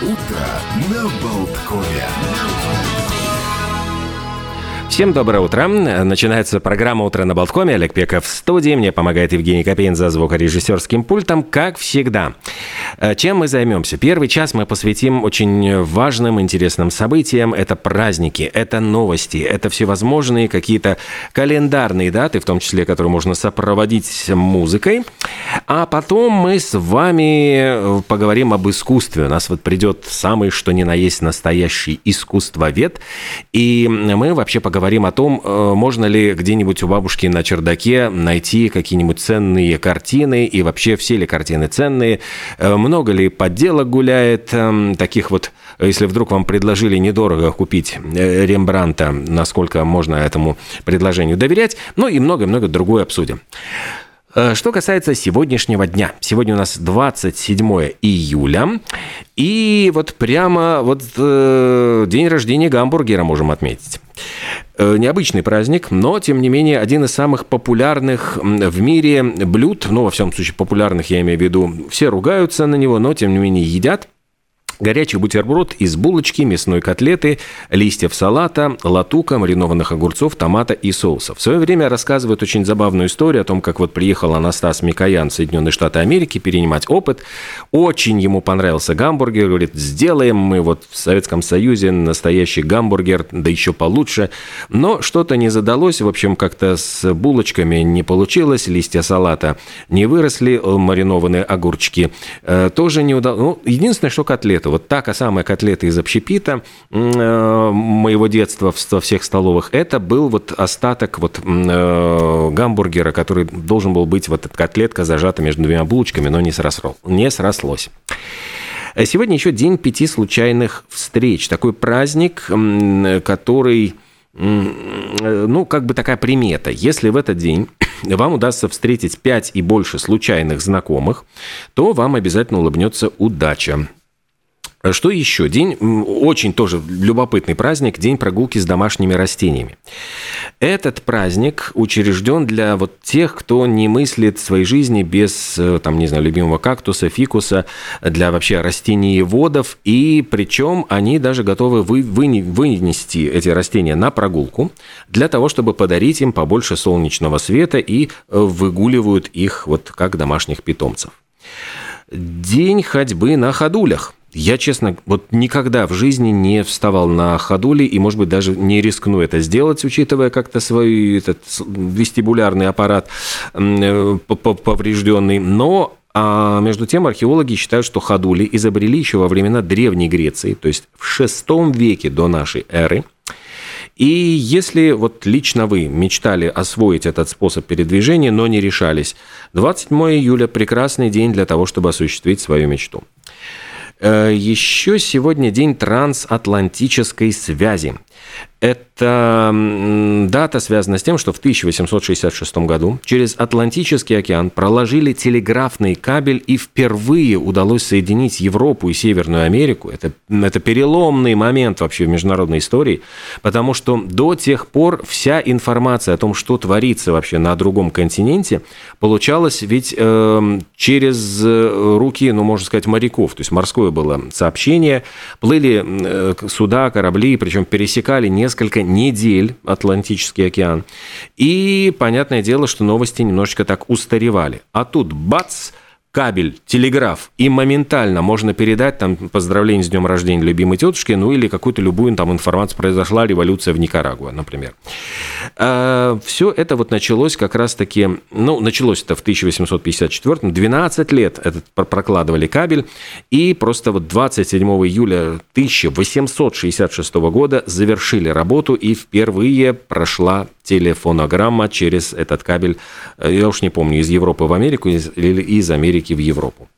Утро на Болткове. Всем доброе утро. Начинается программа «Утро на Болткоме». Олег Пеков в студии. Мне помогает Евгений Копейн за звукорежиссерским пультом, как всегда. Э, чем мы займемся? Первый час мы посвятим очень важным, интересным событиям. Это праздники, это новости, это всевозможные какие-то календарные даты, в том числе, которые можно сопроводить музыкой. А потом мы с вами э, поговорим об искусстве. У нас вот придет самый, что ни на есть, настоящий искусствовед. И мы вообще поговорим поговорим о том, э, можно ли где-нибудь у бабушки на чердаке найти какие-нибудь ценные картины и вообще все ли картины ценные, э, много ли подделок гуляет, эм, таких вот, если вдруг вам предложили недорого купить э, Рембранта, насколько можно этому предложению доверять, ну и много-много другое обсудим. Э, что касается сегодняшнего дня. Сегодня у нас 27 июля. И вот прямо вот э, день рождения гамбургера можем отметить. Э, необычный праздник, но, тем не менее, один из самых популярных в мире блюд, ну, во всем случае, популярных, я имею в виду, все ругаются на него, но, тем не менее, едят – Горячий бутерброд из булочки, мясной котлеты, листьев салата, латука, маринованных огурцов, томата и соуса. В свое время рассказывают очень забавную историю о том, как вот приехал Анастас Микоян в Соединенные Штаты Америки перенимать опыт. Очень ему понравился гамбургер. Говорит, сделаем мы вот в Советском Союзе настоящий гамбургер, да еще получше. Но что-то не задалось. В общем, как-то с булочками не получилось. Листья салата не выросли, маринованные огурчики э, тоже не удалось. Ну, единственное, что котлеты котлету. Вот та самая котлета из общепита э, моего детства во всех столовых, это был вот остаток вот э, гамбургера, который должен был быть вот эта котлетка зажата между двумя булочками, но не, сросло, не срослось. Сегодня еще день пяти случайных встреч. Такой праздник, который ну, как бы такая примета. Если в этот день вам удастся встретить пять и больше случайных знакомых, то вам обязательно улыбнется удача. Что еще? День, очень тоже любопытный праздник, день прогулки с домашними растениями. Этот праздник учрежден для вот тех, кто не мыслит своей жизни без, э, там, не знаю, любимого кактуса, фикуса, для вообще растениеводов, и причем они даже готовы вы, вы, вынести эти растения на прогулку для того, чтобы подарить им побольше солнечного света и э, выгуливают их вот как домашних питомцев. День ходьбы на ходулях. Я, честно, вот никогда в жизни не вставал на ходули и, может быть, даже не рискну это сделать, учитывая как-то свой этот вестибулярный аппарат э, поврежденный. Но а между тем археологи считают, что ходули изобрели еще во времена Древней Греции, то есть в VI веке до нашей эры. И если вот лично вы мечтали освоить этот способ передвижения, но не решались, 27 июля – прекрасный день для того, чтобы осуществить свою мечту. Э, Еще сегодня день трансатлантической связи. Эта дата связана с тем, что в 1866 году через Атлантический океан проложили телеграфный кабель и впервые удалось соединить Европу и Северную Америку. Это, это переломный момент вообще в международной истории, потому что до тех пор вся информация о том, что творится вообще на другом континенте, получалась ведь э, через руки, ну, можно сказать, моряков. То есть морское было сообщение, плыли э, суда, корабли, причем пересекали не несколько недель Атлантический океан. И понятное дело, что новости немножечко так устаревали. А тут бац, кабель, телеграф, и моментально можно передать там поздравление с днем рождения любимой тетушки, ну или какую-то любую там информацию, произошла революция в Никарагуа, например. А, Все это вот началось как раз-таки, ну, началось это в 1854 12 лет этот прокладывали кабель, и просто вот 27 июля 1866 года завершили работу, и впервые прошла телефонограмма через этот кабель, э, я уж не помню, из Европы в Америку или из Америки в Европу.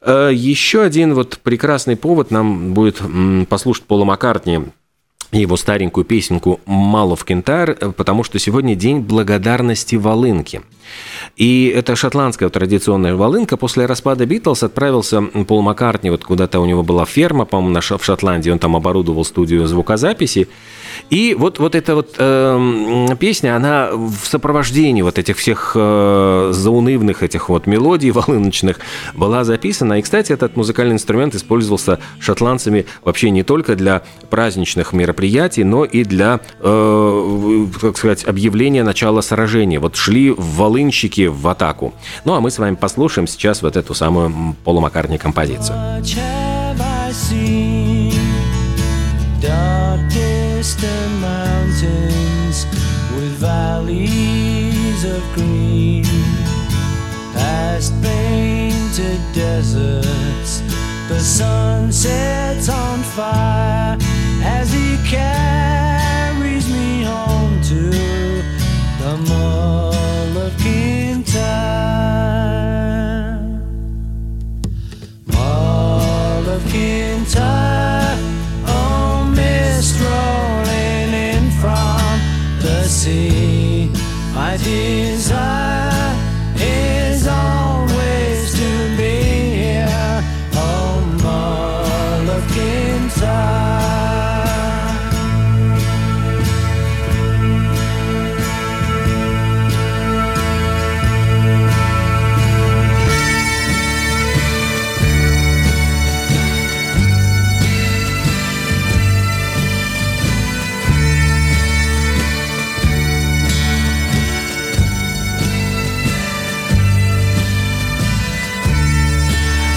Э, еще один вот прекрасный повод нам будет послушать Пола Маккартни его старенькую песенку «Мало в Кентар», э, потому что сегодня день благодарности Волынки – И эта шотландская традиционная волынка. После распада Битлз отправился Пол Маккартни, вот куда-то у него была ферма, по-моему, в Шотландии, он там оборудовал студию звукозаписи, и вот, вот эта вот э, песня, она в сопровождении вот этих всех э, заунывных этих вот мелодий волыночных была записана. И, кстати, этот музыкальный инструмент использовался шотландцами вообще не только для праздничных мероприятий, но и для, э, как сказать, объявления начала сражения. Вот шли волынщики в атаку. Ну, а мы с вами послушаем сейчас вот эту самую полумакарни композицию. Green, past painted deserts. The sun sets on fire as he carries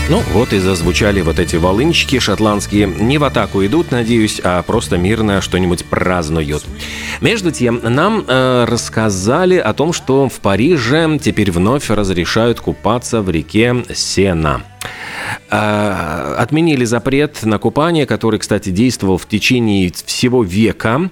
Ну, вот и зазвучали вот эти волынчики шотландские. Не в атаку идут, надеюсь, а просто мирно что-нибудь празднуют. Между тем, нам э, рассказали о том, что в Париже теперь вновь разрешают купаться в реке Сена. Э, отменили запрет на купание, который, кстати, действовал в течение всего века.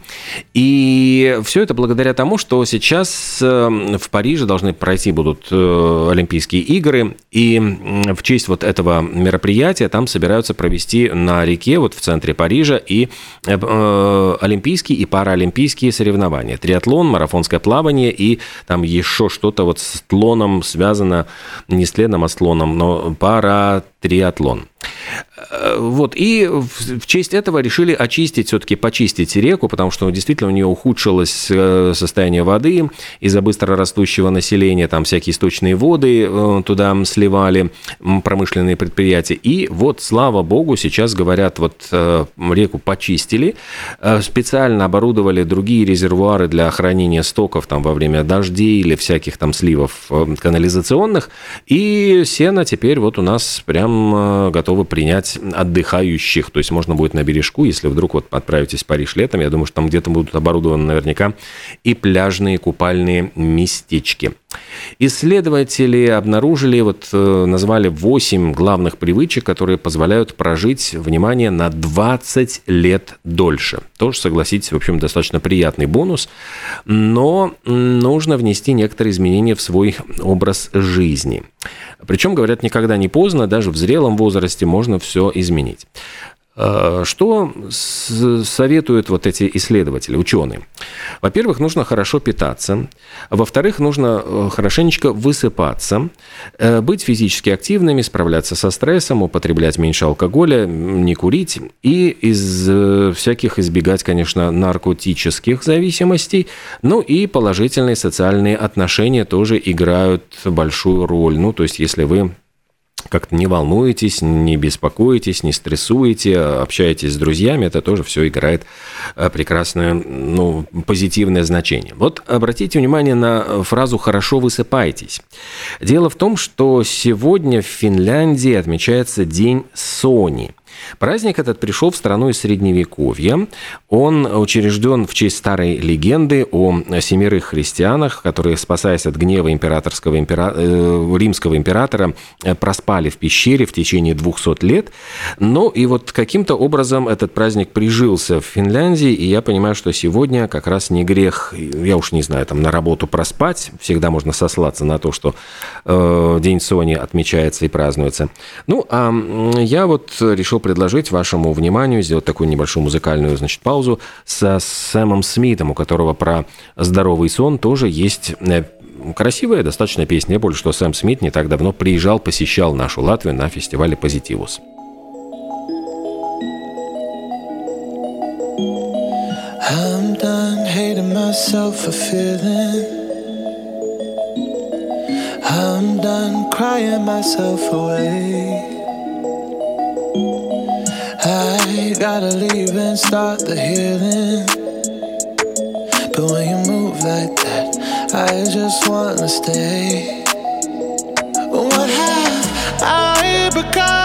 И все это благодаря тому, что сейчас э, в Париже должны пройти будут э, Олимпийские игры. И в честь вот этого мероприятия там собираются провести на реке, вот в центре Парижа, и олимпийские и паралимпийские соревнования. Триатлон, марафонское плавание и там еще что-то вот с тлоном связано, не с тленом, а с тлоном, но пара триатлон. Э, вот, и в честь этого решили очистить, все-таки почистить реку, потому что действительно у нее ухудшилось э, состояние воды из-за быстро растущего населения, там всякие источные воды э, туда сливали промышленные предприятия. И вот, слава богу, сейчас говорят, вот реку почистили, специально оборудовали другие резервуары для хранения стоков там во время дождей или всяких там сливов канализационных, и сено теперь вот у нас прям готовы принять отдыхающих. То есть можно будет на бережку, если вдруг вот отправитесь в Париж летом, я думаю, что там где-то будут оборудованы наверняка и пляжные купальные местечки. Исследователи обнаружили, вот э, назвали 8 главных привычек, которые позволяют прожить, внимание, на 20 лет дольше. Тоже, согласитесь, в общем, достаточно приятный бонус, но нужно внести некоторые изменения в свой образ жизни. Причем, говорят, никогда не поздно, даже в зрелом возрасте можно все изменить. Э, что советуют вот эти исследователи, ученые? Во-первых, нужно хорошо питаться. Во-вторых, нужно э, хорошенечко высыпаться, э, быть физически активными, справляться со стрессом, употреблять меньше алкоголя, не курить и из всяких избегать, конечно, наркотических зависимостей. Ну и положительные социальные отношения тоже играют большую роль. Ну, то есть, если вы как-то не волнуетесь, не беспокоитесь, не стрессуете, общаетесь с друзьями, это тоже все играет э, прекрасное, ну, позитивное значение. Вот обратите внимание на фразу «хорошо высыпайтесь». Дело в том, что сегодня в Финляндии отмечается День Сони – Праздник этот пришел в страну из Средневековья. Он учрежден в честь старой легенды о семерых христианах, которые, спасаясь от гнева императорского импера... Э, римского императора, э, проспали в пещере в течение 200 лет. Ну и вот каким-то образом этот праздник прижился в Финляндии, и я понимаю, что сегодня как раз не грех, я уж не знаю, там на работу проспать, всегда можно сослаться на то, что э, День Сони отмечается и празднуется. Ну, а я вот решил предложить вашему вниманию сделать такую небольшую музыкальную, значит, паузу со Сэмом Смитом, у которого про здоровый сон тоже есть э, красивая достаточно песня. Более что Сэм Смит не так давно приезжал, посещал нашу Латвию на фестивале «Позитивус». I'm done hating myself for feeling. I'm done crying myself away. I gotta leave and start the healing. But when you move like that, I just wanna stay. What have I become?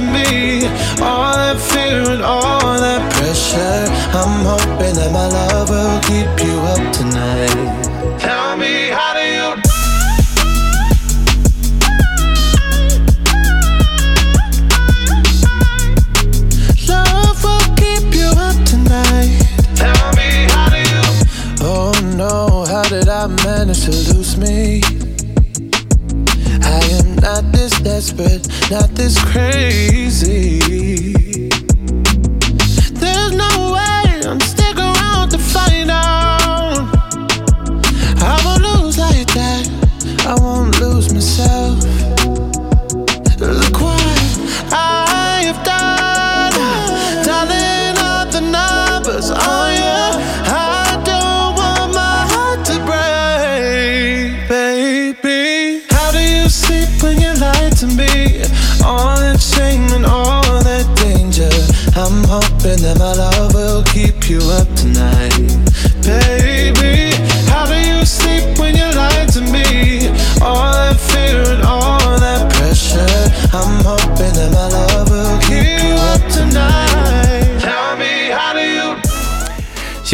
To me? All that fear and all that pressure. I'm hoping that my love will keep you up tonight. Tell me, how do you? Love will keep you up tonight. Tell me, how do you? Oh no, how did I manage to lose me? Desperate, not this crazy.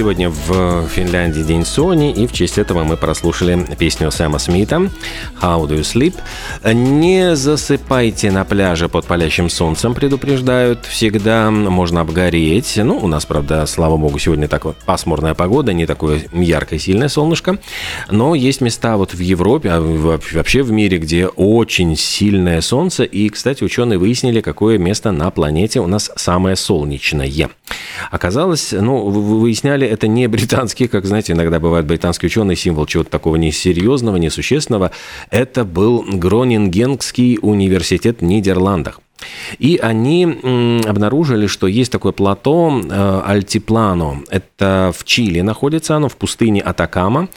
Сегодня в Финляндии день Сони, и в честь этого мы прослушали песню Сэма Смита «How do you sleep?». Не засыпайте на пляже под палящим солнцем, предупреждают всегда, можно обгореть. Ну, у нас, правда, слава богу, сегодня так вот пасмурная погода, не такое яркое, сильное солнышко. Но есть места вот в Европе, а вообще в мире, где очень сильное солнце. И, кстати, ученые выяснили, какое место на планете у нас самое солнечное. Оказалось, ну, выясняли это не британский, как, знаете, иногда бывает британский ученый, символ чего-то такого несерьезного, несущественного. Это был Гронингенский университет в Нидерландах. И они обнаружили, что есть такое плато э, Альтиплано. Это в Чили находится оно, в пустыне Атакама.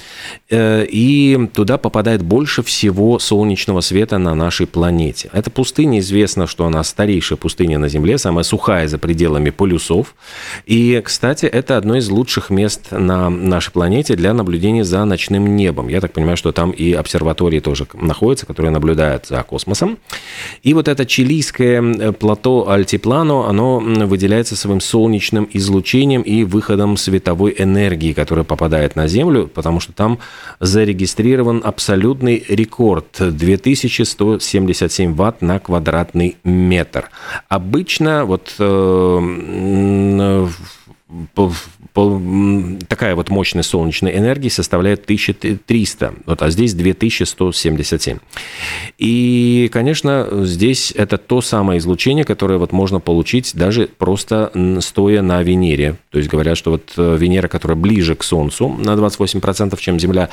Э, и туда попадает больше всего солнечного света на нашей планете. Эта пустыня, известно, что она старейшая пустыня на Земле, самая сухая за пределами полюсов. И, кстати, это одно из лучших мест на нашей планете для наблюдения за ночным небом. Я так понимаю, что там и обсерватории тоже находятся, которые наблюдают за космосом. И вот это чилийское плато Альтиплано, оно выделяется своим солнечным излучением и выходом световой энергии, которая попадает на Землю, потому что там зарегистрирован абсолютный рекорд 2177 ватт на квадратный метр. Обычно вот э, такая вот мощность солнечной энергии составляет 1300, вот, а здесь 2177. И, конечно, здесь это то самое излучение, которое вот можно получить даже просто стоя на Венере. То есть говорят, что вот э, Венера, которая ближе к Солнцу на 28%, чем Земля,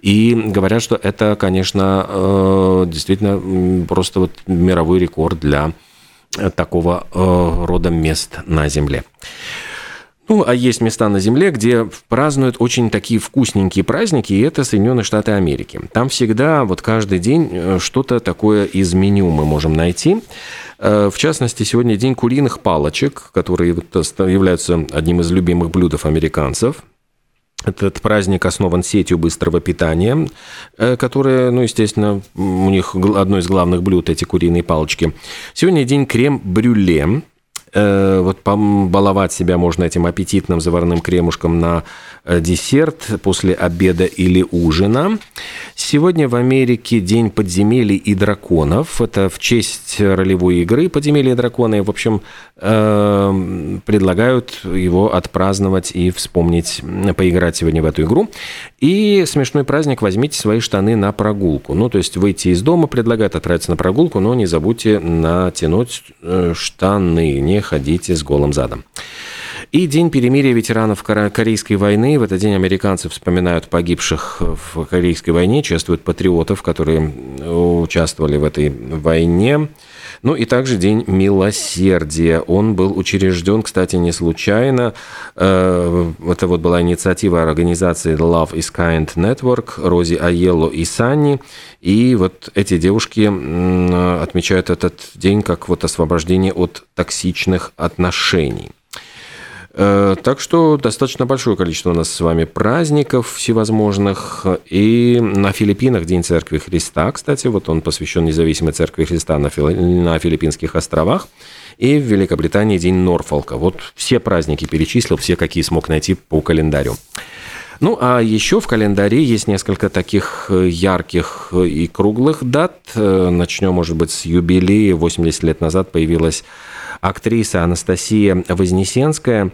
и говорят, что это, конечно, э, действительно просто вот мировой рекорд для такого э, рода мест на Земле. Ну, а есть места на Земле, где празднуют очень такие вкусненькие праздники, и это Соединенные Штаты Америки. Там всегда, вот каждый день э, что-то такое из меню мы можем найти. Э, в частности, сегодня день куриных палочек, которые являются одним из любимых блюдов американцев. Этот праздник основан сетью быстрого питания, э, которая, ну, естественно, у них одно из главных блюд эти куриные палочки. Сегодня день крем-брюле. Э, вот баловать себя можно этим аппетитным заварным кремушком на э, десерт после обеда или ужина. Сегодня в Америке День подземелий и драконов. Это в честь ролевой игры «Подземелья и драконы». В общем, э, предлагают его отпраздновать и вспомнить, поиграть сегодня в эту игру. И смешной праздник «Возьмите свои штаны на прогулку». Ну, то есть выйти из дома предлагают отправиться на прогулку, но не забудьте натянуть штаны, не ходите с голым задом. И День перемирия ветеранов Корейской войны. В этот день американцы вспоминают погибших в Корейской войне, чествуют патриотов, которые участвовали в этой войне. Ну и также День милосердия. Он был учрежден, кстати, не случайно. Э, это вот была инициатива организации Love is Kind Network, Рози Айелло и Санни. И вот эти девушки отмечают этот день как вот освобождение от токсичных отношений. Э, так что достаточно большое количество у нас с вами праздников всевозможных. И на Филиппинах День Церкви Христа, кстати, вот он посвящен независимой Церкви Христа на, Фили... на Филиппинских островах. И в Великобритании День Норфолка. Вот все праздники перечислил, все, какие смог найти по календарю. Ну, а еще в календаре есть несколько таких э, ярких э, и круглых дат. Начнем, может быть, с юбилея. 80 лет назад появилась актриса Анастасия Вознесенская.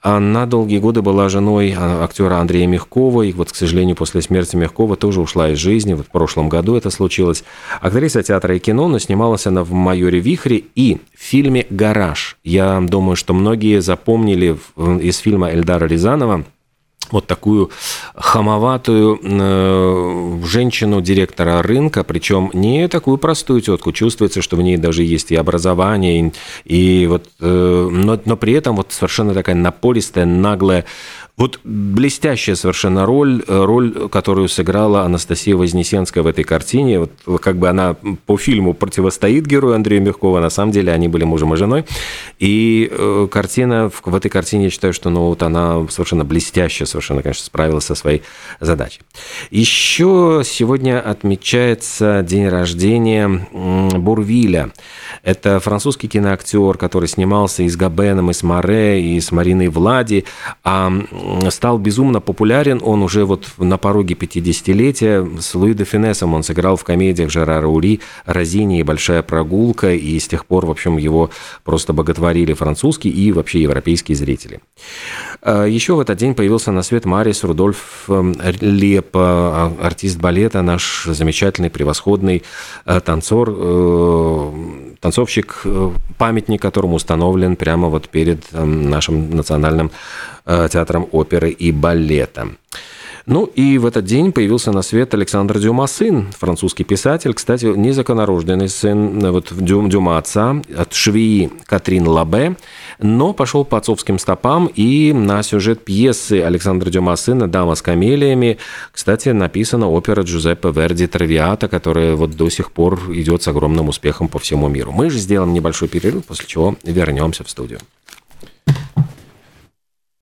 Она долгие годы была женой а, актера Андрея Мягкова, и вот, к сожалению, после смерти Мягкова тоже ушла из жизни. Вот в прошлом году это случилось. Актриса театра и кино, но снималась она в «Майоре Вихре» и в фильме «Гараж». Я думаю, что многие запомнили из фильма Эльдара Рязанова – вот такую хамоватую э, женщину директора рынка, причем не такую простую тетку. Чувствуется, что в ней даже есть и образование, и, вот, э, но, но при этом вот совершенно такая напористая, наглая вот блестящая совершенно роль, э, роль, которую сыграла Анастасия Вознесенская в этой картине. Вот как бы она по фильму противостоит герою Андрея Мягкова, на самом деле они были мужем и женой. И э, картина, в этой картине я считаю, что ну, вот она совершенно блестящая, совершенно, конечно, справилась со своей задачей. Еще сегодня отмечается день рождения Бурвиля. Это французский киноактер, который снимался и с Габеном, и с Море, и с Мариной Влади. А стал безумно популярен. Он уже вот на пороге 50-летия с Луи де Финесом он сыграл в комедиях Жерара Ури, Розини и «Большая прогулка», и с тех пор, в общем, его просто боготворили французские и вообще европейские зрители. А, Еще в этот день появился на свет Марис Рудольф эм, Леп, а, артист балета, наш замечательный, превосходный э, танцор, э, танцовщик, э, памятник которому установлен прямо вот перед эм, нашим национальным театром оперы и балета. Ну и в этот день появился на свет Александр Дюма сын, французский писатель, кстати, незаконорожденный сын вот, Дюма отца, от швеи Катрин Лабе, но пошел по отцовским стопам и на сюжет пьесы Александра Дюма сына «Дама с камелиями», кстати, написана опера Джузеппе Верди «Травиата», которая вот до сих пор идет с огромным успехом по всему миру. Мы же сделаем небольшой перерыв, после чего вернемся в студию.